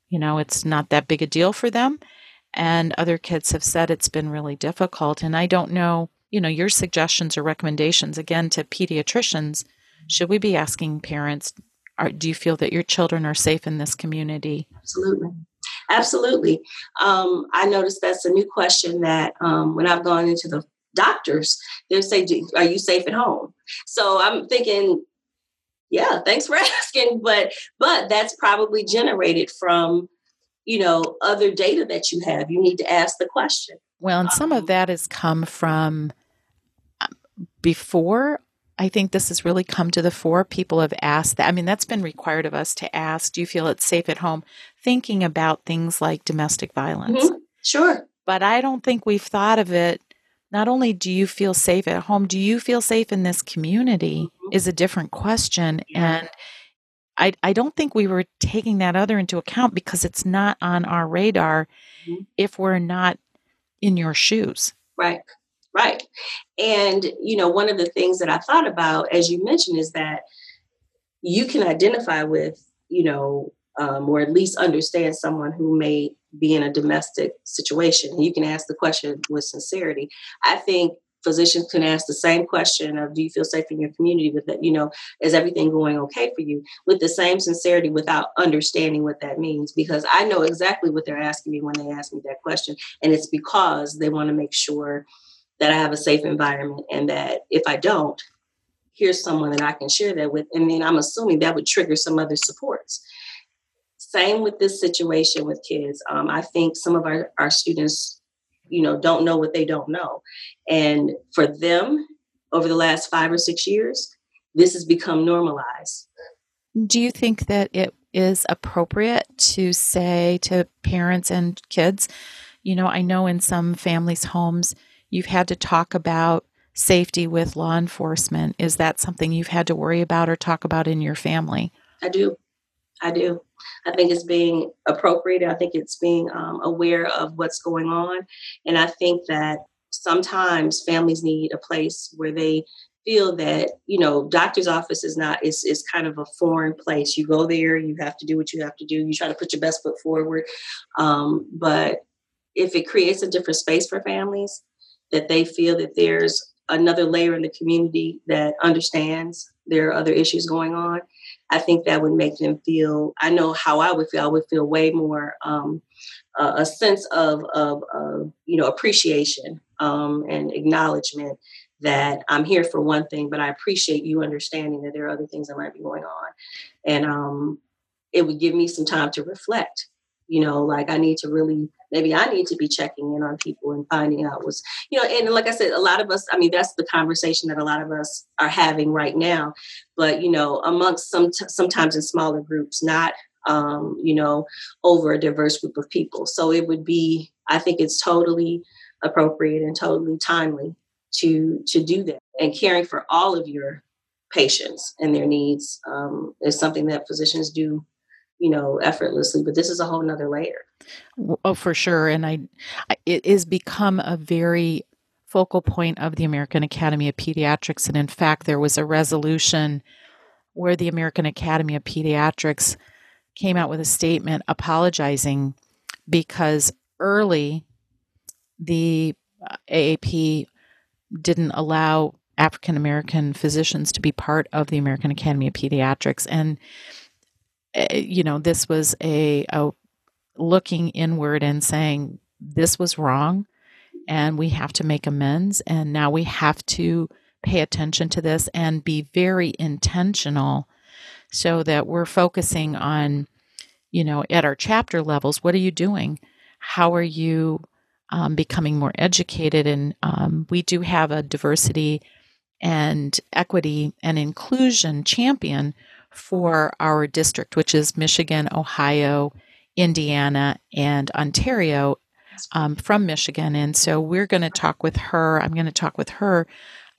you know, it's not that big a deal for them. And other kids have said it's been really difficult. And I don't know, you know, your suggestions or recommendations, again, to pediatricians. Should we be asking parents, are, do you feel that your children are safe in this community? Absolutely. Absolutely. Um, I noticed that's a new question that um, when I've gone into the doctors, they'll say, Are you safe at home? So I'm thinking, yeah, thanks for asking. But but that's probably generated from, you know, other data that you have. You need to ask the question. Well, and some um, of that has come from um, before I think this has really come to the fore. People have asked that. I mean, that's been required of us to ask, do you feel it's safe at home? Thinking about things like domestic violence. Mm-hmm. Sure. But I don't think we've thought of it. Not only do you feel safe at home, do you feel safe in this community mm-hmm. is a different question. Yeah. And I, I don't think we were taking that other into account because it's not on our radar mm-hmm. if we're not in your shoes. Right. Right. And, you know, one of the things that I thought about, as you mentioned, is that you can identify with, you know, um, or at least understand someone who may be in a domestic situation. You can ask the question with sincerity. I think physicians can ask the same question of do you feel safe in your community with that you know is everything going okay for you with the same sincerity without understanding what that means because i know exactly what they're asking me when they ask me that question and it's because they want to make sure that I have a safe environment and that if I don't, here's someone that I can share that with. And then I'm assuming that would trigger some other supports. Same with this situation with kids. Um, I think some of our, our students, you know, don't know what they don't know. And for them, over the last five or six years, this has become normalized. Do you think that it is appropriate to say to parents and kids, you know, I know in some families' homes, you've had to talk about safety with law enforcement. Is that something you've had to worry about or talk about in your family? I do. I do. I think it's being appropriate. I think it's being um, aware of what's going on. And I think that sometimes families need a place where they feel that you know doctor's office is not is is kind of a foreign place you go there you have to do what you have to do you try to put your best foot forward um, but if it creates a different space for families that they feel that there's another layer in the community that understands there are other issues going on i think that would make them feel i know how i would feel i would feel way more um, uh, a sense of, of, of you know appreciation um, and acknowledgement that I'm here for one thing, but I appreciate you understanding that there are other things that might be going on. And um, it would give me some time to reflect. You know, like I need to really, maybe I need to be checking in on people and finding out what's, you know, and like I said, a lot of us, I mean, that's the conversation that a lot of us are having right now. But, you know, amongst some, sometimes in smaller groups, not, um, you know, over a diverse group of people. So it would be, I think it's totally appropriate and totally timely to to do that and caring for all of your patients and their needs um, is something that physicians do you know effortlessly but this is a whole nother layer oh for sure and i it has become a very focal point of the american academy of pediatrics and in fact there was a resolution where the american academy of pediatrics came out with a statement apologizing because early the aap didn't allow African American physicians to be part of the American Academy of Pediatrics. And, you know, this was a, a looking inward and saying, this was wrong and we have to make amends. And now we have to pay attention to this and be very intentional so that we're focusing on, you know, at our chapter levels, what are you doing? How are you um, becoming more educated. And um, we do have a diversity and equity and inclusion champion for our district, which is Michigan, Ohio, Indiana, and Ontario um, from Michigan. And so we're going to talk with her. I'm going to talk with her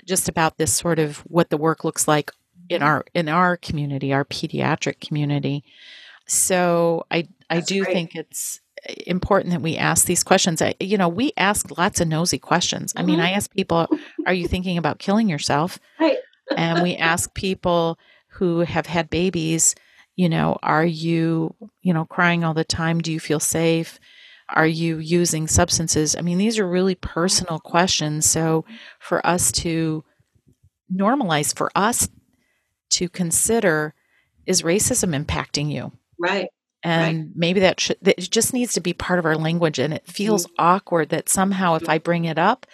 just about this sort of what the work looks like in our in our community, our pediatric community. So I I That's do great. think it's important that we ask these questions. I, you know, we ask lots of nosy questions. I mean, mm-hmm. I ask people, "Are you thinking about killing yourself?" Right. and we ask people who have had babies, you know, "Are you, you know, crying all the time? Do you feel safe? Are you using substances?" I mean, these are really personal questions. So, for us to normalize, for us to consider, is racism impacting you? Right and right. maybe that, should, that just needs to be part of our language and it feels mm-hmm. awkward that somehow if i bring it up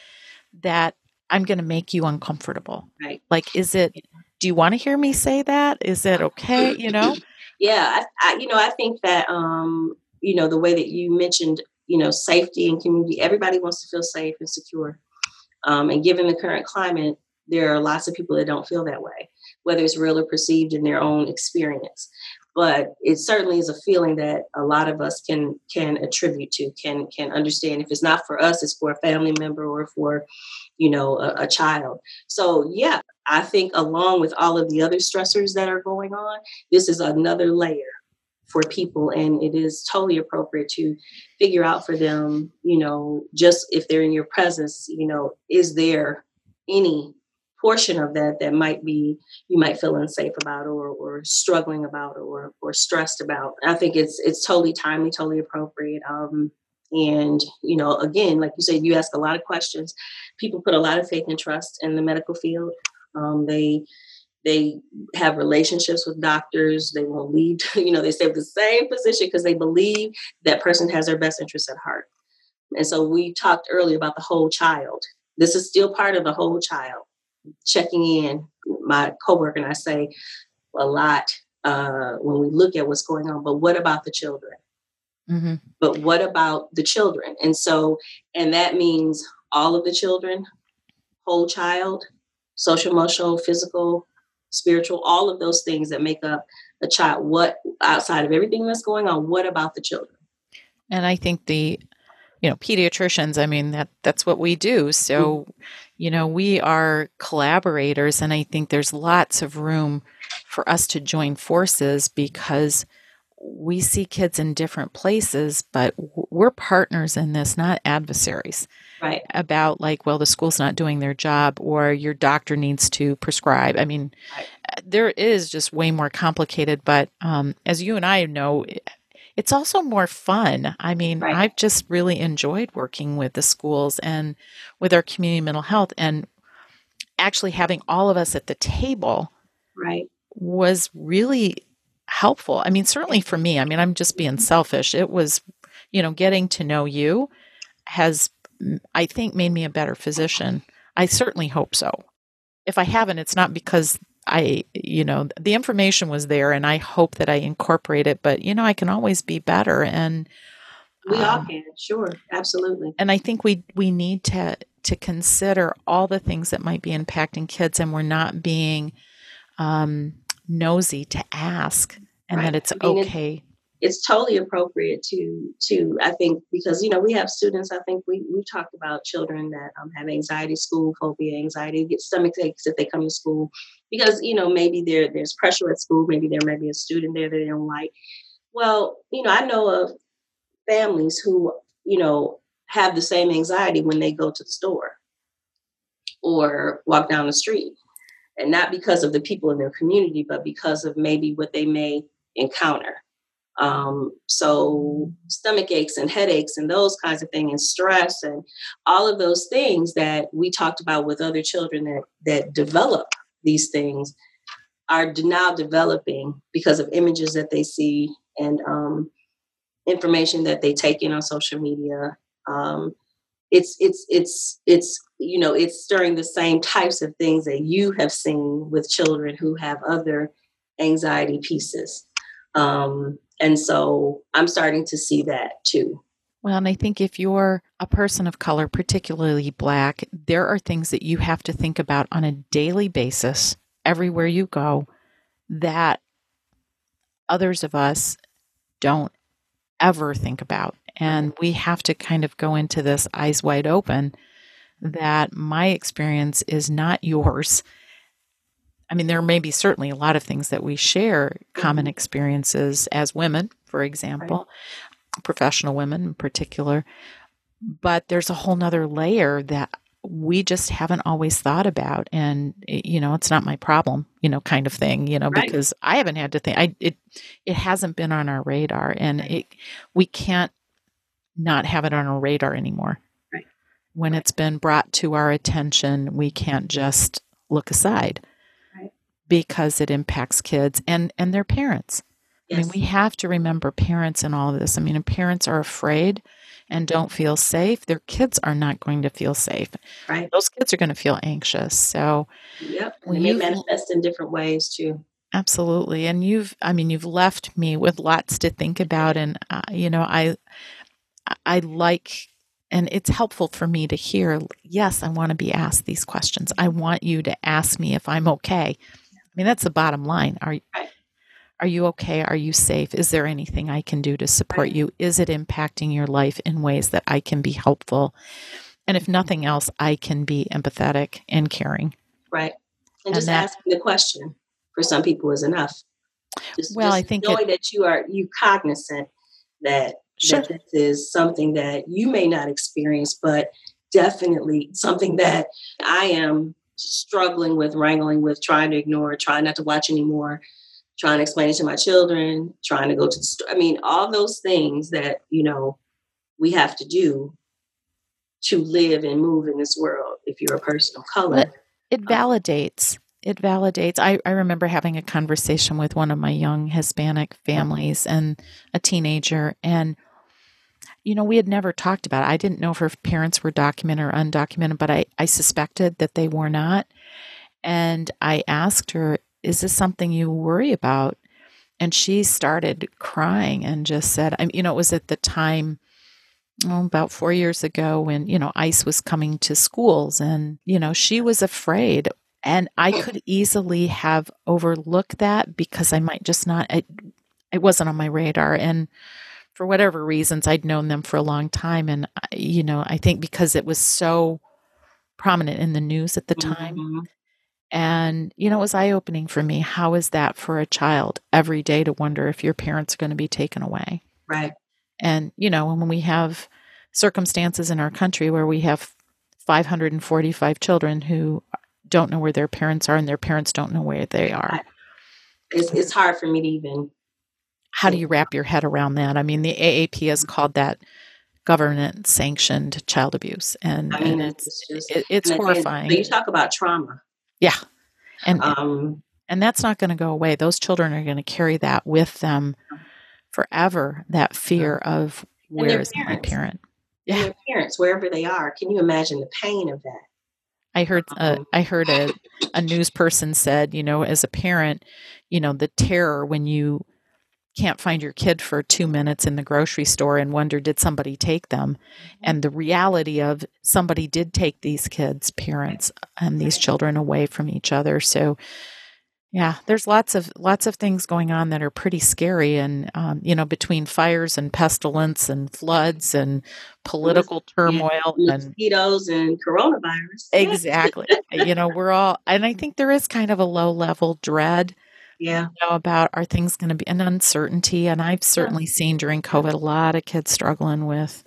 that i'm going to make you uncomfortable right like is it do you want to hear me say that? Is it okay you know? Yeah I, I, you know i think that um you know the way that you mentioned you know safety and community everybody wants to feel safe and secure. Um, and given the current climate there are lots of people that don't feel that way whether it's real or perceived in their own experience but it certainly is a feeling that a lot of us can can attribute to can can understand. If it's not for us it's for a family member or for you know a, a child. So yeah i think along with all of the other stressors that are going on this is another layer for people and it is totally appropriate to figure out for them you know just if they're in your presence you know is there any portion of that that might be you might feel unsafe about or, or struggling about or, or stressed about. I think it's it's totally timely totally appropriate um, and you know again like you said you ask a lot of questions. People put a lot of faith and trust in the medical field. Um, they they have relationships with doctors. They won't leave you know they stay with the same position because they believe that person has their best interests at heart. And so we talked earlier about the whole child. This is still part of the whole child checking in. My coworker and I say a lot uh, when we look at what's going on. But what about the children? Mm-hmm. But what about the children? And so, and that means all of the children, whole child, social, emotional, physical, spiritual, all of those things that make up a child. What outside of everything that's going on? What about the children? And I think the you know pediatricians i mean that that's what we do so mm-hmm. You know we are collaborators and i think there's lots of room for us to join forces because we see kids in different places, but we're partners in this, not adversaries. Right. About like, well, the school's not doing their job or your doctor needs to prescribe. I mean, right. there is just way more complicated, but um, as you and I know, it's also more fun. I mean, right. I've just really enjoyed working with the schools and with our community mental health and actually having all of us at the table. Right. Was really helpful. I mean, certainly for me, I mean, I'm just being mm-hmm. selfish. It was, you know, getting to know you has, I think, made me a better physician. I certainly hope so. If I haven't, it's not because I, you know, the information was there and I hope that I incorporate it, but, you know, I can always be better. And, we all um, can, sure, absolutely. And I think we we need to to consider all the things that might be impacting kids, and we're not being um, nosy to ask and right. that it's okay. It, it's totally appropriate to to I think because you know we have students I think we we've talked about children that um, have anxiety, school phobia, anxiety, get stomach aches if they come to school because you know maybe there there's pressure at school, maybe there might be a student there that they don't like. Well, you know I know of families who you know have the same anxiety when they go to the store or walk down the street and not because of the people in their community, but because of maybe what they may encounter. Um, so stomach aches and headaches and those kinds of things and stress and all of those things that we talked about with other children that that develop these things are now developing because of images that they see and um, information that they take in on social media. Um, it's it's it's it's you know it's stirring the same types of things that you have seen with children who have other anxiety pieces um, and so i'm starting to see that too. Well and i think if you're a person of color particularly black there are things that you have to think about on a daily basis everywhere you go that others of us don't ever think about. And we have to kind of go into this eyes wide open that my experience is not yours. I mean, there may be certainly a lot of things that we share, common mm-hmm. experiences as women, for example, right. professional women in particular. But there's a whole nother layer that we just haven't always thought about and you know it's not my problem you know kind of thing you know right. because i haven't had to think i it it hasn't been on our radar and it we can't not have it on our radar anymore. Right. When right. it's been brought to our attention, we can't just look aside. Because it impacts kids and, and their parents. Yes. I mean, we have to remember parents in all of this. I mean, parents are afraid and don't feel safe, their kids are not going to feel safe. Right. Those kids are going to feel anxious. So, yep. And they manifest in different ways too. Absolutely. And you've, I mean, you've left me with lots to think about. And, uh, you know, I, I like and it's helpful for me to hear yes i want to be asked these questions i want you to ask me if i'm okay mean that's the bottom line. Are are you okay? Are you safe? Is there anything i can do to support you? Is it impacting your life in ways that i can be helpful? And if nothing else i can be empathetic and caring. Right. And, and just that, asking the question for some people is enough. Just, well just i think knowing it, that you are you cognizant that sure. that this is something that you may not experience, but definitely something that I am struggling with, wrangling with, trying to ignore, trying not to watch anymore, trying to explain it to my children, trying to go to the store. I mean, all those things that, you know, we have to do to live and move in this world if you're a person of color. it um, validates it validates. I, I remember having a conversation with one of my young Hispanic families and a teenager, and you know, we had never talked about it. I didn't know if her parents were documented or undocumented, but I, I suspected that they were not. And I asked her, Is this something you worry about? And she started crying and just said, I, You know, it was at the time, oh, about four years ago when, you know, ICE was coming to schools. And, you know, she was afraid. And I could easily have overlooked that because I might just not, it, it wasn't on my radar. And, for whatever reasons, I'd known them for a long time. And, you know, I think because it was so prominent in the news at the time, mm-hmm. And, you know, it was eye opening for me. How is that for a child every day to wonder if your parents are going to be taken away? Right. And, you know, when we have circumstances in our country where we have 545 children who don't know where their parents are and their parents don't know where they are. It's, it's hard for me to even. How do you wrap your head around that? I mean, the AAP has called that government sanctioned child abuse, and, I mean, and it's it's, just, it, it's horrifying. you talk about trauma. Yeah, and um, and that's not going to go away. Those children are going to carry that with them forever. That fear of where is my parent? Yeah, their parents wherever they are. Can you imagine the pain of that? I heard uh, I heard a, a news person said, you know, as a parent, you know, the terror when you can't find your kid for two minutes in the grocery store and wonder did somebody take them mm-hmm. and the reality of somebody did take these kids parents and these children away from each other so yeah, there's lots of lots of things going on that are pretty scary, and um, you know, between fires and pestilence and floods and political turmoil yeah, and mosquitoes and coronavirus. Exactly. you know, we're all, and I think there is kind of a low level dread. Yeah. You know, about are things going to be an uncertainty, and I've certainly yeah. seen during COVID a lot of kids struggling with,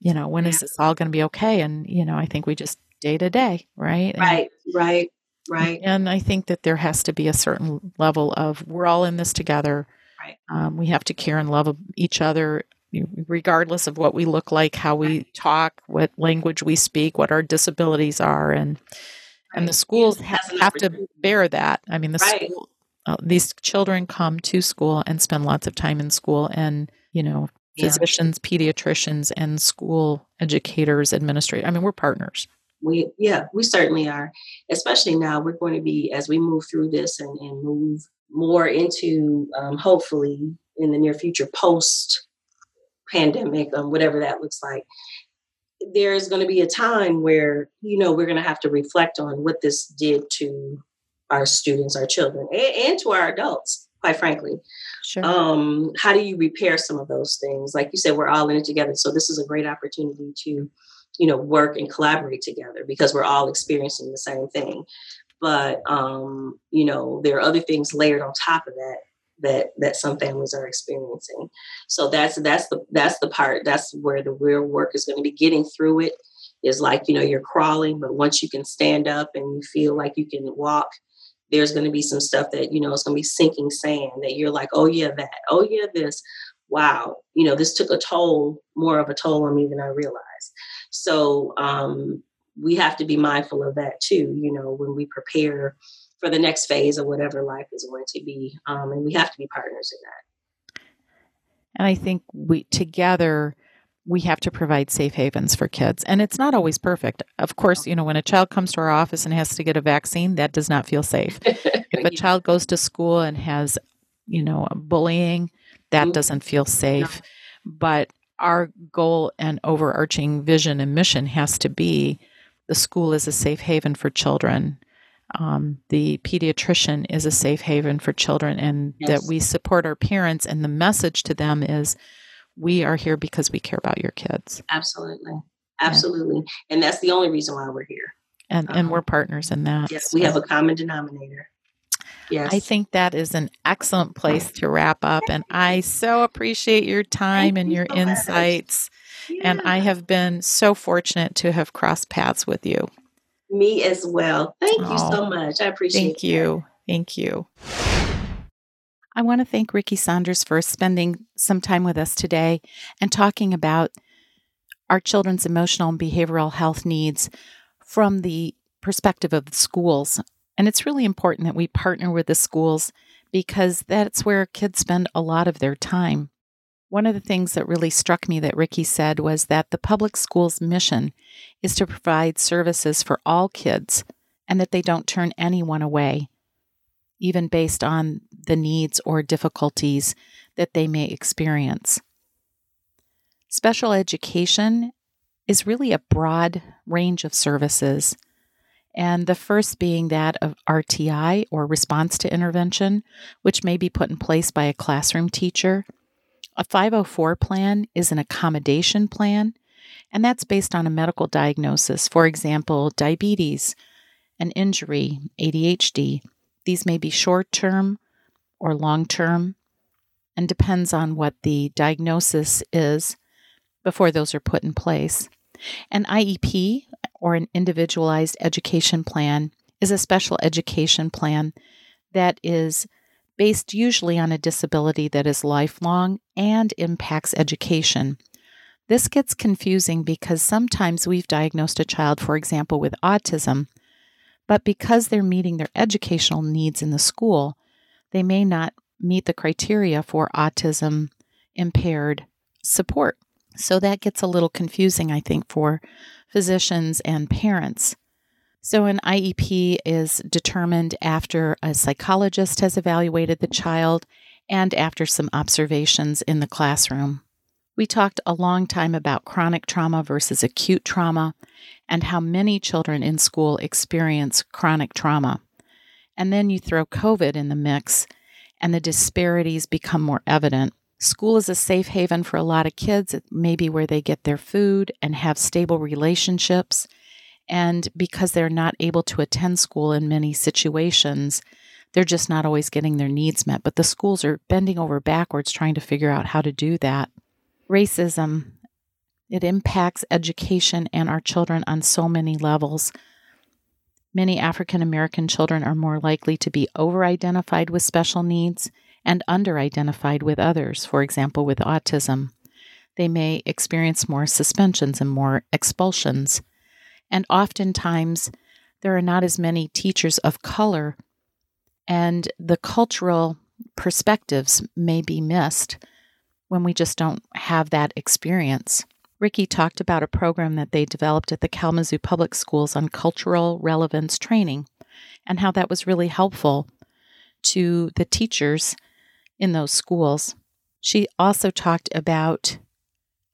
you know, when yeah. is this all going to be okay? And you know, I think we just day to day, right? Right. And, right Right. And I think that there has to be a certain level of we're all in this together. Right. Um, we have to care and love each other, regardless of what we look like, how we talk, what language we speak, what our disabilities are, and right. and the schools ha- have to bear that. I mean, the right. school, uh, these children come to school and spend lots of time in school, and you know, physicians, yeah. pediatricians, and school educators, administrators. I mean, we're partners we yeah we certainly are especially now we're going to be as we move through this and, and move more into um, hopefully in the near future post pandemic um, whatever that looks like there's going to be a time where you know we're going to have to reflect on what this did to our students our children and, and to our adults quite frankly. Sure. um, how do you repair some of those things? Like you said we're all in it together so this is a great opportunity to you know work and collaborate together because we're all experiencing the same thing. But um you know there are other things layered on top of that that that some families are experiencing. So that's that's the that's the part that's where the real work is going to be getting through it is like you know you're crawling but once you can stand up and you feel like you can walk there's going to be some stuff that you know it's going to be sinking sand that you're like oh yeah that oh yeah this wow you know this took a toll more of a toll on me than i realized so um, we have to be mindful of that too, you know, when we prepare for the next phase of whatever life is going to be. Um, and we have to be partners in that. And I think we together we have to provide safe havens for kids. And it's not always perfect. Of course, you know, when a child comes to our office and has to get a vaccine, that does not feel safe. if a child goes to school and has, you know, bullying, that mm-hmm. doesn't feel safe. No. But our goal and overarching vision and mission has to be the school is a safe haven for children. Um, the pediatrician is a safe haven for children, and yes. that we support our parents. And the message to them is we are here because we care about your kids. Absolutely. Absolutely. Yeah. And that's the only reason why we're here. And, um, and we're partners in that. Yes, we have a common denominator. Yes. I think that is an excellent place to wrap up. And I so appreciate your time Thank and your you so insights. Yeah. And I have been so fortunate to have crossed paths with you. Me as well. Thank oh, you so much. I appreciate it. Thank you. That. Thank you. I want to thank Ricky Saunders for spending some time with us today and talking about our children's emotional and behavioral health needs from the perspective of the schools and it's really important that we partner with the schools because that's where kids spend a lot of their time. One of the things that really struck me that Ricky said was that the public school's mission is to provide services for all kids and that they don't turn anyone away, even based on the needs or difficulties that they may experience. Special education is really a broad range of services and the first being that of RTI or response to intervention, which may be put in place by a classroom teacher. A 504 plan is an accommodation plan, and that's based on a medical diagnosis, for example, diabetes, an injury, ADHD. These may be short term or long term and depends on what the diagnosis is before those are put in place. An IEP or an individualized education plan is a special education plan that is based usually on a disability that is lifelong and impacts education. This gets confusing because sometimes we've diagnosed a child, for example, with autism, but because they're meeting their educational needs in the school, they may not meet the criteria for autism impaired support. So that gets a little confusing, I think, for physicians and parents. So, an IEP is determined after a psychologist has evaluated the child and after some observations in the classroom. We talked a long time about chronic trauma versus acute trauma and how many children in school experience chronic trauma. And then you throw COVID in the mix, and the disparities become more evident. School is a safe haven for a lot of kids. It may be where they get their food and have stable relationships. And because they're not able to attend school in many situations, they're just not always getting their needs met. But the schools are bending over backwards trying to figure out how to do that. Racism, it impacts education and our children on so many levels. Many African American children are more likely to be over identified with special needs and under identified with others, for example, with autism. They may experience more suspensions and more expulsions. And oftentimes, there are not as many teachers of color, and the cultural perspectives may be missed when we just don't have that experience. Ricky talked about a program that they developed at the Kalamazoo Public Schools on cultural relevance training and how that was really helpful to the teachers in those schools. She also talked about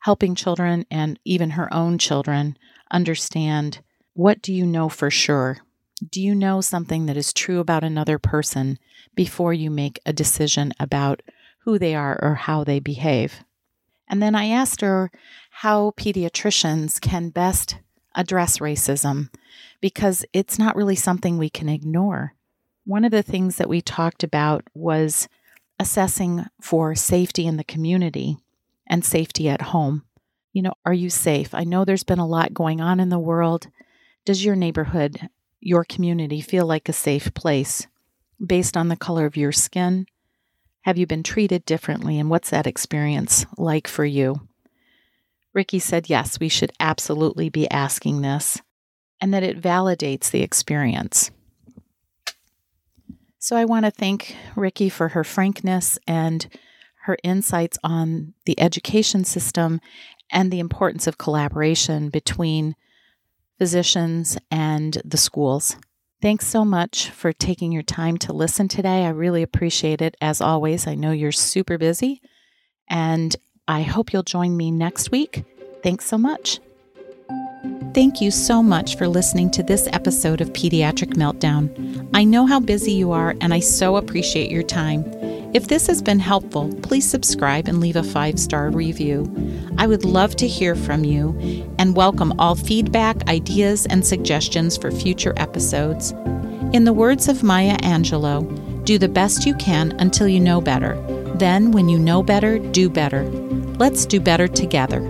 helping children and even her own children understand what do you know for sure? Do you know something that is true about another person before you make a decision about who they are or how they behave? And then I asked her how pediatricians can best address racism because it's not really something we can ignore. One of the things that we talked about was assessing for safety in the community and safety at home. You know, are you safe? I know there's been a lot going on in the world. Does your neighborhood, your community feel like a safe place based on the color of your skin? Have you been treated differently? And what's that experience like for you? Ricky said, yes, we should absolutely be asking this and that it validates the experience. So I want to thank Ricky for her frankness and her insights on the education system and the importance of collaboration between physicians and the schools. Thanks so much for taking your time to listen today. I really appreciate it. As always, I know you're super busy, and I hope you'll join me next week. Thanks so much. Thank you so much for listening to this episode of Pediatric Meltdown. I know how busy you are, and I so appreciate your time. If this has been helpful, please subscribe and leave a five star review. I would love to hear from you and welcome all feedback, ideas, and suggestions for future episodes. In the words of Maya Angelou, do the best you can until you know better. Then, when you know better, do better. Let's do better together.